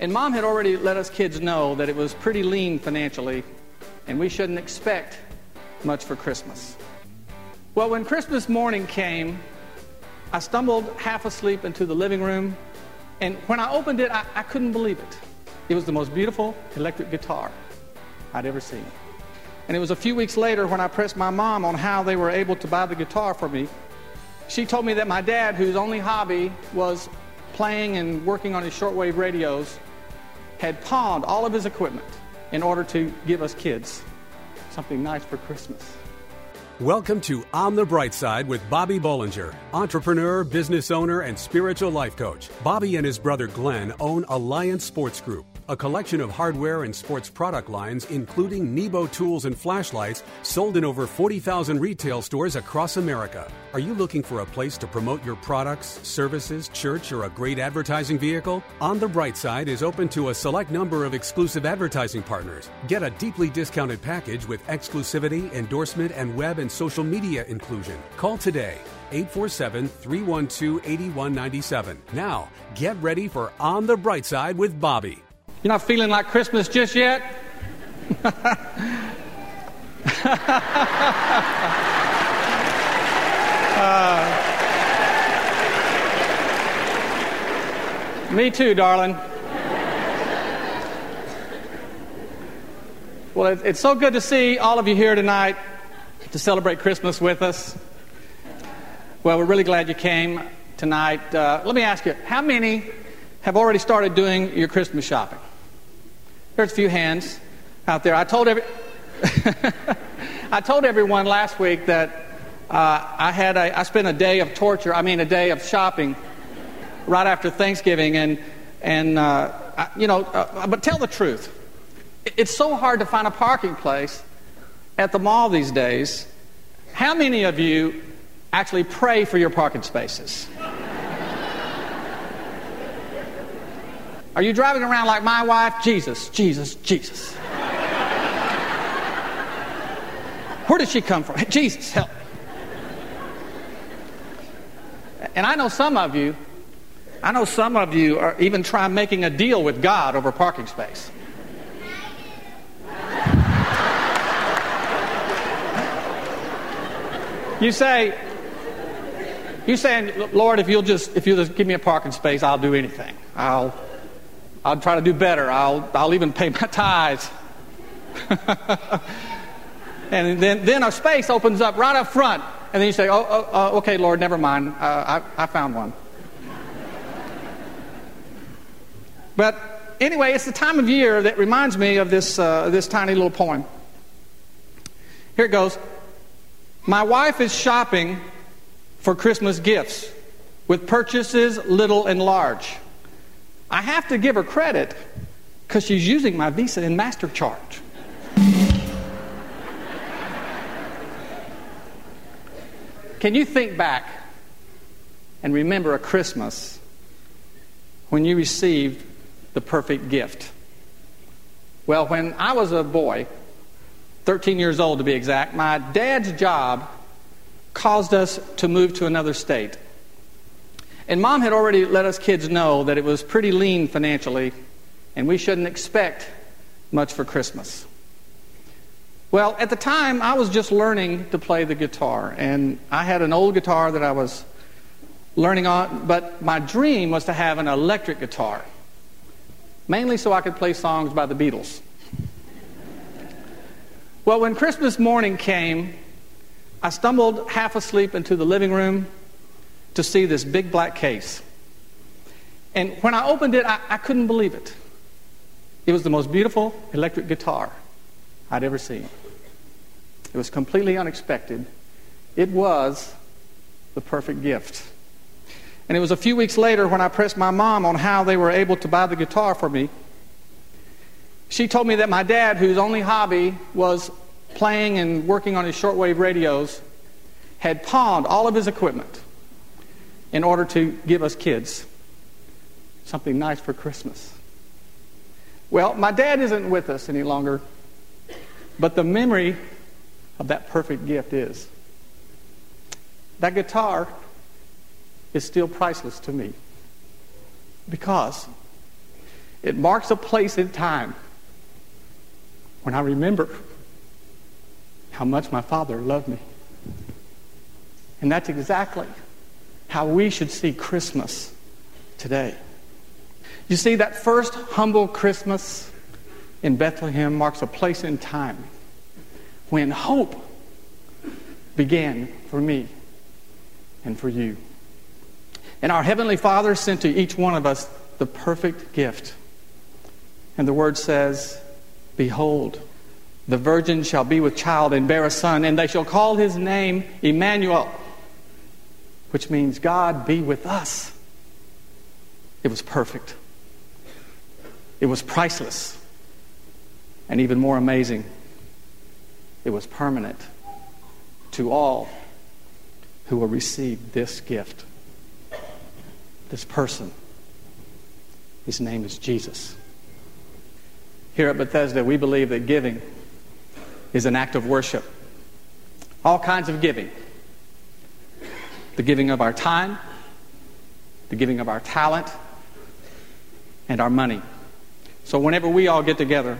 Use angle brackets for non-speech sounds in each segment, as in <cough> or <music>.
And mom had already let us kids know that it was pretty lean financially and we shouldn't expect much for Christmas. Well, when Christmas morning came, I stumbled half asleep into the living room, and when I opened it, I, I couldn't believe it. It was the most beautiful electric guitar I'd ever seen. And it was a few weeks later when I pressed my mom on how they were able to buy the guitar for me. She told me that my dad, whose only hobby was playing and working on his shortwave radios, had pawned all of his equipment in order to give us kids something nice for Christmas. Welcome to On the Bright Side with Bobby Bollinger, entrepreneur, business owner, and spiritual life coach. Bobby and his brother Glenn own Alliance Sports Group a collection of hardware and sports product lines, including Nebo tools and flashlights, sold in over 40,000 retail stores across America. Are you looking for a place to promote your products, services, church, or a great advertising vehicle? On the Bright Side is open to a select number of exclusive advertising partners. Get a deeply discounted package with exclusivity, endorsement, and web and social media inclusion. Call today 847 312 8197. Now, get ready for On the Bright Side with Bobby. You're not feeling like Christmas just yet? <laughs> uh, me too, darling. Well, it's so good to see all of you here tonight to celebrate Christmas with us. Well, we're really glad you came tonight. Uh, let me ask you, how many have already started doing your Christmas shopping? There's a few hands out there. I told every, <laughs> I told everyone last week that uh, I had a, I spent a day of torture. I mean, a day of shopping right after Thanksgiving, and and uh, I, you know, uh, but tell the truth. It's so hard to find a parking place at the mall these days. How many of you actually pray for your parking spaces? Are you driving around like my wife? Jesus, Jesus, Jesus. Where did she come from? Jesus, help. And I know some of you, I know some of you are even trying making a deal with God over parking space. You say, you saying, Lord, if you'll just if you'll just give me a parking space, I'll do anything. I'll I'll try to do better. I'll, I'll even pay my tithes. <laughs> and then, then a space opens up right up front. And then you say, oh, oh, oh okay, Lord, never mind. Uh, I, I found one. but anyway, it's the time of year that reminds me of this, uh, this tiny little poem. Here it goes. My wife is shopping for Christmas gifts with purchases little and large. I have to give her credit because she's using my Visa and MasterCard. Can you think back and remember a Christmas when you received the perfect gift? Well, when I was a boy, 13 years old to be exact, my dad's job caused us to move to another state. And mom had already let us kids know that it was pretty lean financially and we shouldn't expect much for Christmas. Well, at the time, I was just learning to play the guitar, and I had an old guitar that I was learning on, but my dream was to have an electric guitar, mainly so I could play songs by the Beatles. Well, when Christmas morning came, I stumbled half asleep into the living room to see this big black case. And when I opened it, I, I couldn't believe it. It was the most beautiful electric guitar I'd ever seen. It was completely unexpected. It was the perfect gift. And it was a few weeks later when I pressed my mom on how they were able to buy the guitar for me. She told me that my dad, whose only hobby was playing and working on his shortwave radios, had pawned all of his equipment in order to give us kids something nice for Christmas. Well, my dad isn't with us any longer, but the memory of that perfect gift is. That guitar is still priceless to me because It marks a place in time when I remember how much my Father loved me. And that's exactly how we should see Christmas today. You see, that first humble Christmas in Bethlehem marks a place in time when hope began for me and for you. And our Heavenly Father sent to each one of us the perfect gift. And the word says, Behold, the virgin shall be with child and bear a son, and they shall call his name Emmanuel, which means God be with us. It was perfect. It was priceless. And even more amazing, it was permanent to all who will receive this gift. This person. His name is Jesus. Here at Bethesda, we believe that giving is an act of worship. All kinds of giving the giving of our time, the giving of our talent, and our money. So, whenever we all get together,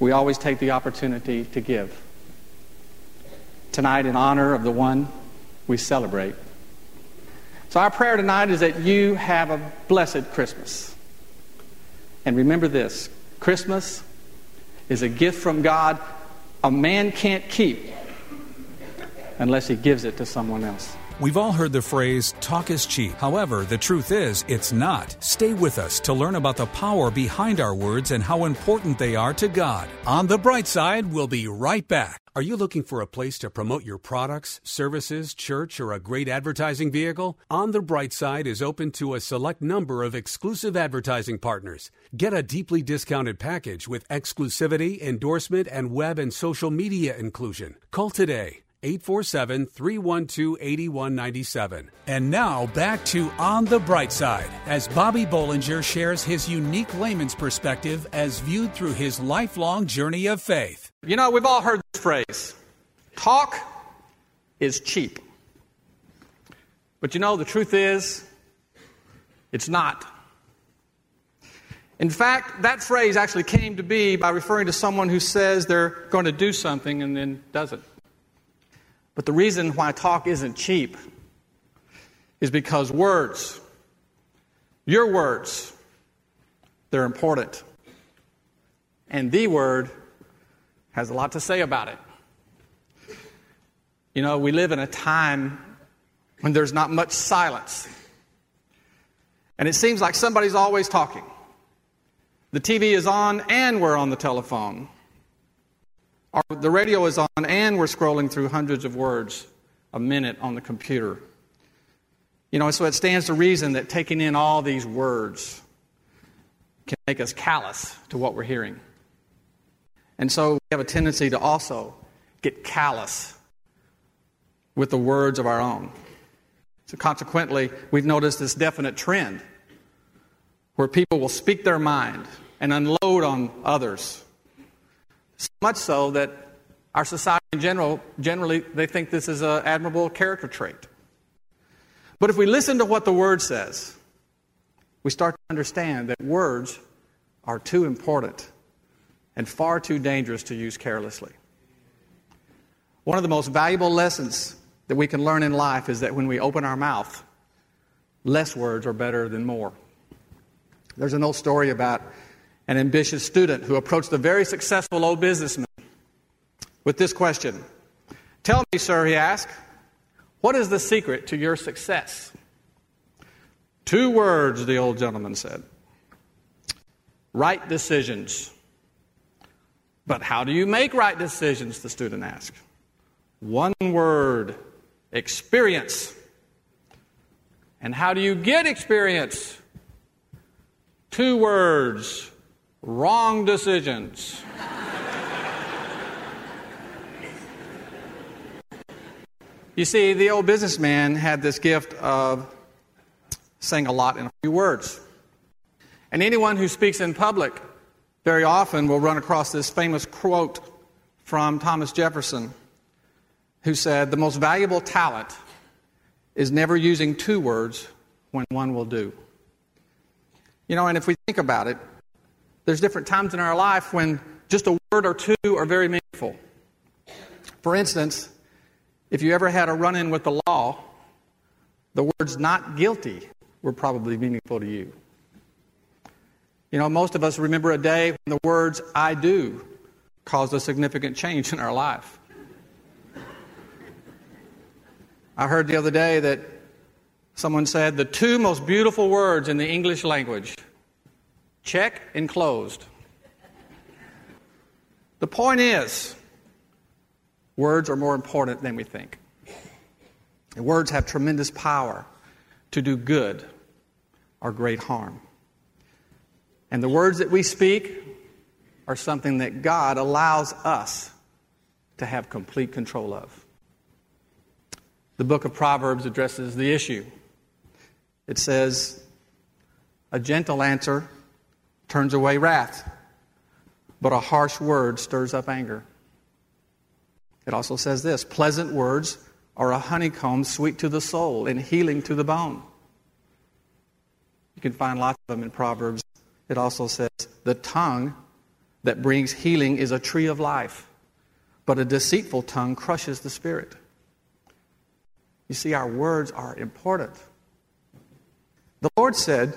we always take the opportunity to give. Tonight, in honor of the one we celebrate. So, our prayer tonight is that you have a blessed Christmas. And remember this Christmas is a gift from God a man can't keep unless he gives it to someone else. We've all heard the phrase, talk is cheap. However, the truth is, it's not. Stay with us to learn about the power behind our words and how important they are to God. On the bright side, we'll be right back. Are you looking for a place to promote your products, services, church, or a great advertising vehicle? On the Bright Side is open to a select number of exclusive advertising partners. Get a deeply discounted package with exclusivity, endorsement, and web and social media inclusion. Call today 847 312 8197. And now back to On the Bright Side as Bobby Bollinger shares his unique layman's perspective as viewed through his lifelong journey of faith. You know, we've all heard this phrase talk is cheap. But you know, the truth is, it's not. In fact, that phrase actually came to be by referring to someone who says they're going to do something and then doesn't. But the reason why talk isn't cheap is because words, your words, they're important. And the word has a lot to say about it. You know, we live in a time when there's not much silence. And it seems like somebody's always talking. The TV is on and we're on the telephone. Our, the radio is on, and we're scrolling through hundreds of words a minute on the computer. You know, so it stands to reason that taking in all these words can make us callous to what we're hearing. And so we have a tendency to also get callous with the words of our own. So consequently, we've noticed this definite trend where people will speak their mind and unload on others so much so that our society in general, generally, they think this is an admirable character trait. But if we listen to what the Word says, we start to understand that words are too important and far too dangerous to use carelessly. One of the most valuable lessons that we can learn in life is that when we open our mouth, less words are better than more. There's an old story about an ambitious student who approached a very successful old businessman with this question Tell me, sir, he asked, what is the secret to your success? Two words, the old gentleman said right decisions. But how do you make right decisions? The student asked. One word experience. And how do you get experience? Two words Wrong decisions. you see, the old businessman had this gift of saying a lot in a few words. And anyone who speaks in public very often will run across this famous quote from Thomas Jefferson, who said, The most valuable talent is never using two words when one will do. You know, and if we think about it, there's different times in our life when just a word or two are very meaningful. For instance, if you ever had a run in with the law, the words not guilty were probably meaningful to you. You know, most of us remember a day when the words I do caused a significant change in our life. I heard the other day that someone said the two most beautiful words in the English language check and closed. The point is, words are more important than we think. And words have tremendous power to do good or great harm. And the words that we speak are something that God allows us to have complete control of. The book of Proverbs addresses the issue. It says, A gentle answer turns away wrath, but a harsh word stirs up anger. It also says this pleasant words are a honeycomb sweet to the soul and healing to the bone. You can find lots of them in Proverbs. It also says, the tongue that brings healing is a tree of life, but a deceitful tongue crushes the spirit. You see, our words are important. The Lord said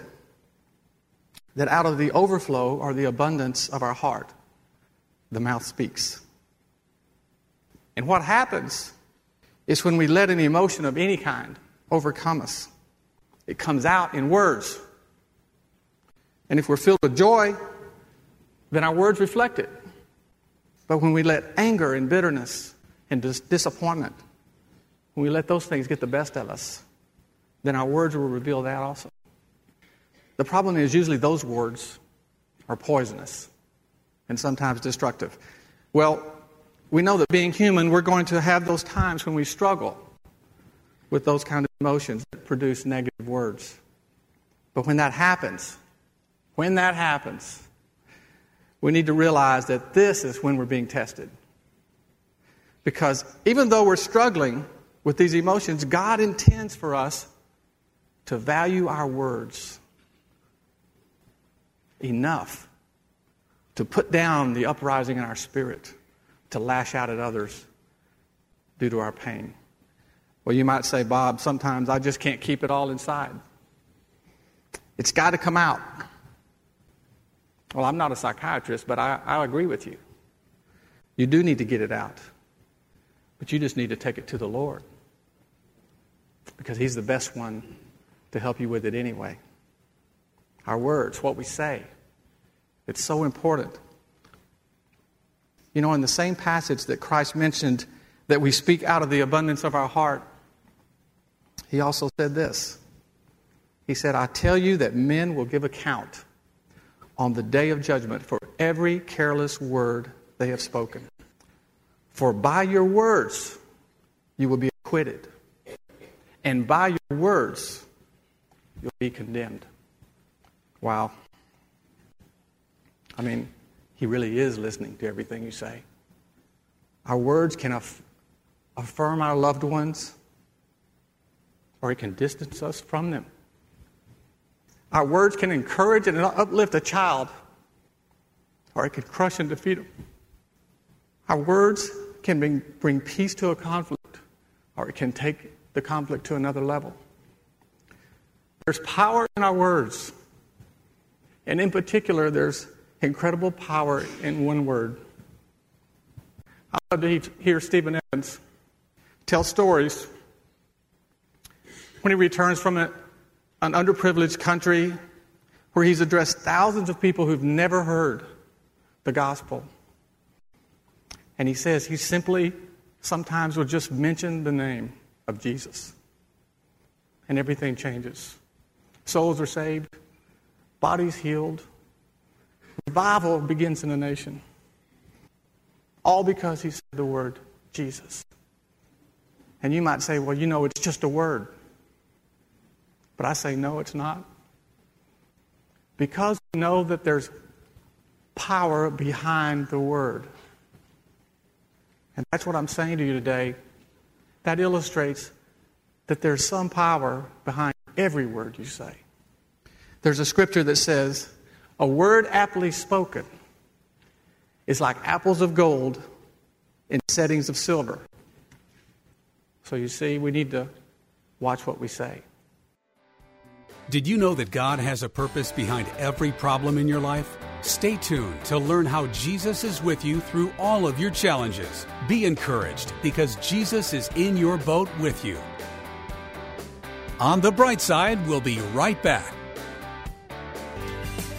that out of the overflow or the abundance of our heart, the mouth speaks. And what happens is when we let an emotion of any kind overcome us, it comes out in words. And if we're filled with joy, then our words reflect it. But when we let anger and bitterness and dis- disappointment, when we let those things get the best of us, then our words will reveal that also. The problem is usually those words are poisonous and sometimes destructive. Well, we know that being human, we're going to have those times when we struggle with those kind of emotions that produce negative words. But when that happens, when that happens, we need to realize that this is when we're being tested. Because even though we're struggling with these emotions, God intends for us to value our words enough to put down the uprising in our spirit to lash out at others due to our pain. Well, you might say, Bob, sometimes I just can't keep it all inside. It's got to come out. Well, I'm not a psychiatrist, but I, I agree with you. You do need to get it out, but you just need to take it to the Lord because He's the best one to help you with it anyway. Our words, what we say, it's so important. You know, in the same passage that Christ mentioned that we speak out of the abundance of our heart, he also said this. He said, I tell you that men will give account on the day of judgment for every careless word they have spoken. For by your words you will be acquitted, and by your words you'll be condemned. Wow. I mean, he really is listening to everything you say. Our words can aff- affirm our loved ones, or it can distance us from them. Our words can encourage and uplift a child, or it can crush and defeat them. Our words can bring, bring peace to a conflict, or it can take the conflict to another level. There's power in our words. And in particular, there's incredible power in one word. I love to hear Stephen Evans tell stories when he returns from a, an underprivileged country where he's addressed thousands of people who've never heard the gospel. And he says he simply sometimes will just mention the name of Jesus, and everything changes. Souls are saved, bodies healed, Revival begins in a nation. All because he said the word Jesus. And you might say, well, you know, it's just a word. But I say, no, it's not. Because we know that there's power behind the word. And that's what I'm saying to you today. That illustrates that there's some power behind every word you say. There's a scripture that says, A word aptly spoken is like apples of gold in settings of silver. So you see, we need to watch what we say. Did you know that God has a purpose behind every problem in your life? Stay tuned to learn how Jesus is with you through all of your challenges. Be encouraged because Jesus is in your boat with you. On the bright side, we'll be right back.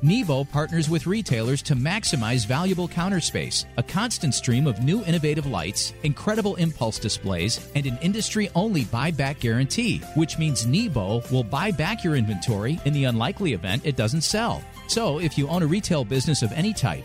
Nebo partners with retailers to maximize valuable counter space, a constant stream of new innovative lights, incredible impulse displays, and an industry only buyback guarantee, which means Nebo will buy back your inventory in the unlikely event it doesn't sell. So, if you own a retail business of any type,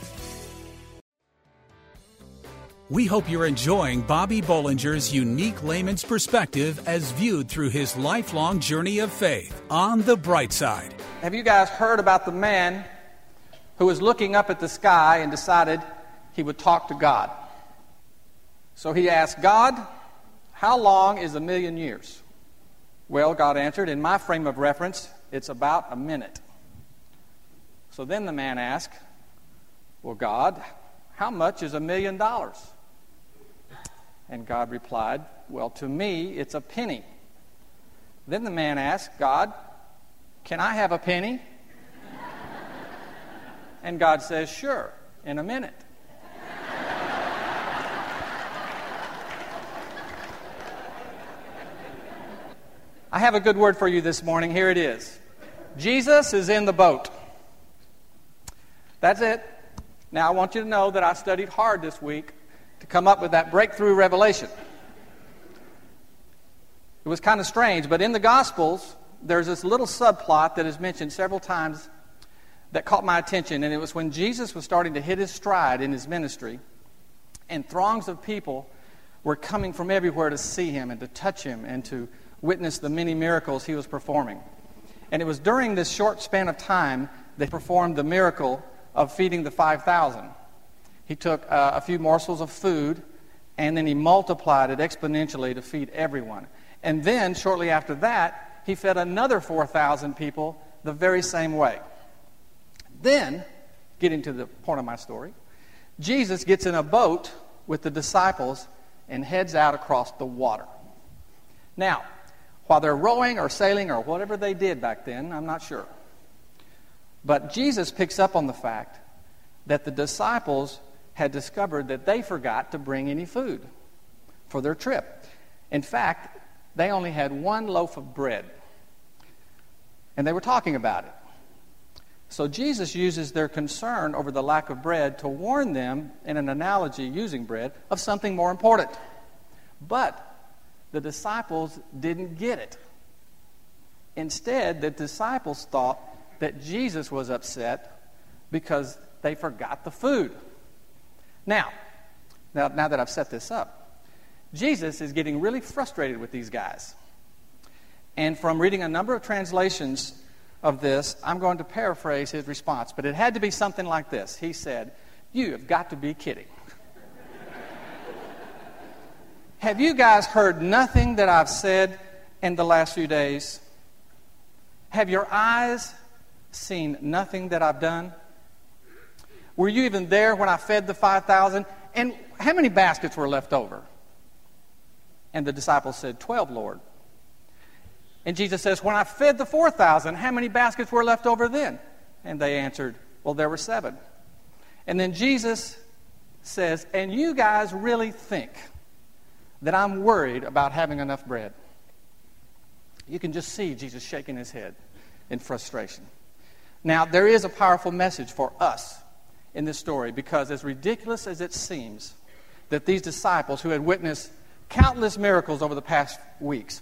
We hope you're enjoying Bobby Bollinger's unique layman's perspective as viewed through his lifelong journey of faith on the bright side. Have you guys heard about the man who was looking up at the sky and decided he would talk to God? So he asked, God, how long is a million years? Well, God answered, in my frame of reference, it's about a minute. So then the man asked, Well, God, how much is a million dollars? And God replied, Well, to me, it's a penny. Then the man asked, God, can I have a penny? <laughs> and God says, Sure, in a minute. I have a good word for you this morning. Here it is Jesus is in the boat. That's it. Now, I want you to know that I studied hard this week to come up with that breakthrough revelation. It was kind of strange, but in the Gospels, there's this little subplot that is mentioned several times that caught my attention, and it was when Jesus was starting to hit his stride in his ministry, and throngs of people were coming from everywhere to see him and to touch him and to witness the many miracles he was performing. And it was during this short span of time that he performed the miracle of feeding the 5,000. He took uh, a few morsels of food and then he multiplied it exponentially to feed everyone. And then, shortly after that, he fed another 4,000 people the very same way. Then, getting to the point of my story, Jesus gets in a boat with the disciples and heads out across the water. Now, while they're rowing or sailing or whatever they did back then, I'm not sure. But Jesus picks up on the fact that the disciples had discovered that they forgot to bring any food for their trip. In fact, they only had one loaf of bread. And they were talking about it. So Jesus uses their concern over the lack of bread to warn them, in an analogy using bread, of something more important. But the disciples didn't get it. Instead, the disciples thought that Jesus was upset because they forgot the food. Now, now, now that I've set this up, Jesus is getting really frustrated with these guys. And from reading a number of translations of this, I'm going to paraphrase his response, but it had to be something like this. He said, You have got to be kidding. <laughs> Have you guys heard nothing that I've said in the last few days? Have your eyes seen nothing that I've done? Were you even there when I fed the 5,000? And how many baskets were left over? And the disciples said, 12, Lord. And Jesus says, When I fed the 4,000, how many baskets were left over then? And they answered, Well, there were seven. And then Jesus says, And you guys really think that I'm worried about having enough bread. You can just see Jesus shaking his head in frustration. Now, there is a powerful message for us in this story because, as ridiculous as it seems, that these disciples who had witnessed countless miracles over the past weeks,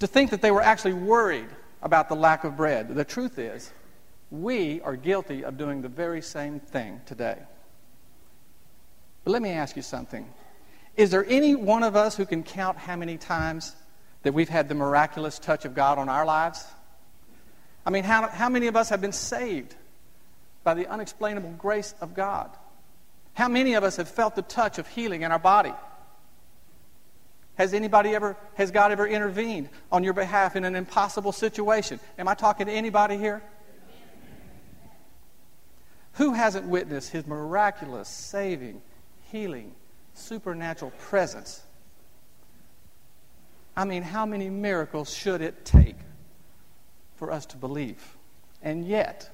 to think that they were actually worried about the lack of bread. The truth is, we are guilty of doing the very same thing today. But let me ask you something. Is there any one of us who can count how many times that we've had the miraculous touch of God on our lives? I mean, how, how many of us have been saved by the unexplainable grace of God? How many of us have felt the touch of healing in our body? Has anybody ever, has God ever intervened on your behalf in an impossible situation? Am I talking to anybody here? Who hasn't witnessed his miraculous, saving, healing, supernatural presence? I mean, how many miracles should it take for us to believe? And yet,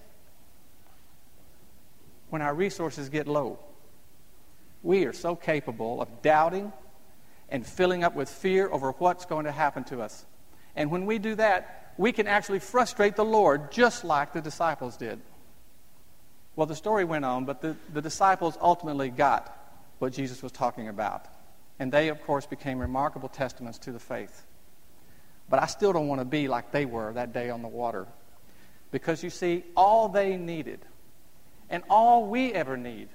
when our resources get low, we are so capable of doubting and filling up with fear over what's going to happen to us. And when we do that, we can actually frustrate the Lord just like the disciples did. Well, the story went on, but the, the disciples ultimately got what Jesus was talking about. And they, of course, became remarkable testaments to the faith. But I still don't want to be like they were that day on the water. Because you see, all they needed, and all we ever need,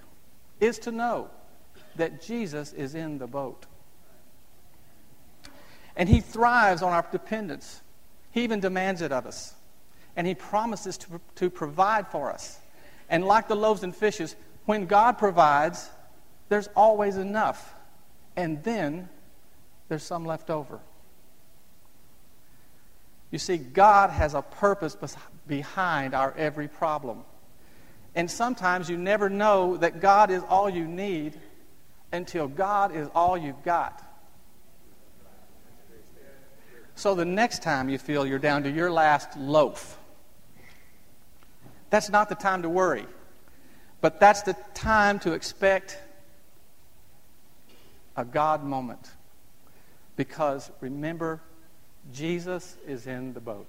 is to know that Jesus is in the boat. And he thrives on our dependence. He even demands it of us. And he promises to, to provide for us. And like the loaves and fishes, when God provides, there's always enough. And then there's some left over. You see, God has a purpose behind our every problem. And sometimes you never know that God is all you need until God is all you've got. So the next time you feel you're down to your last loaf, that's not the time to worry, but that's the time to expect a God moment. Because remember, Jesus is in the boat.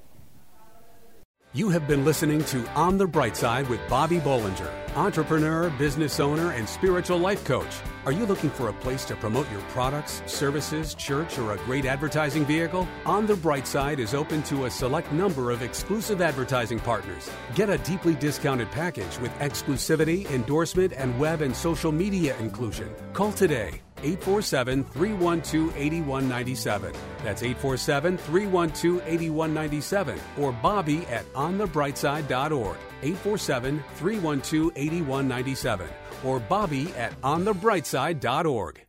You have been listening to On the Bright Side with Bobby Bollinger, entrepreneur, business owner, and spiritual life coach. Are you looking for a place to promote your products, services, church, or a great advertising vehicle? On the Bright Side is open to a select number of exclusive advertising partners. Get a deeply discounted package with exclusivity, endorsement, and web and social media inclusion. Call today 847 312 8197. That's 847 312 8197 or Bobby at onthebrightside.org. 847 312 8197 or Bobby at onthebrightside.org.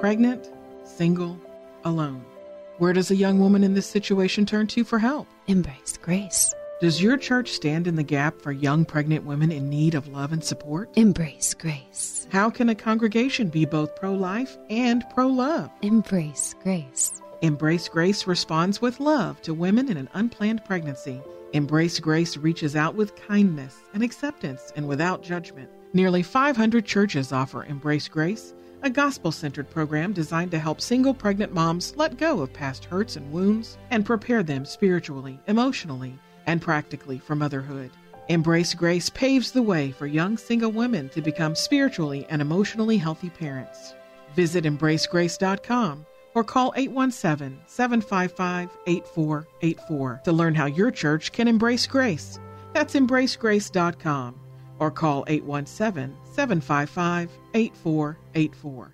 Pregnant, single, alone. Where does a young woman in this situation turn to for help? Embrace grace. Does your church stand in the gap for young pregnant women in need of love and support? Embrace grace. How can a congregation be both pro life and pro love? Embrace grace. Embrace Grace responds with love to women in an unplanned pregnancy. Embrace Grace reaches out with kindness and acceptance and without judgment. Nearly 500 churches offer Embrace Grace, a gospel centered program designed to help single pregnant moms let go of past hurts and wounds and prepare them spiritually, emotionally, and practically for motherhood. Embrace Grace paves the way for young single women to become spiritually and emotionally healthy parents. Visit embracegrace.com or call 817 755 8484 to learn how your church can embrace grace. That's embracegrace.com or call 817 755 8484.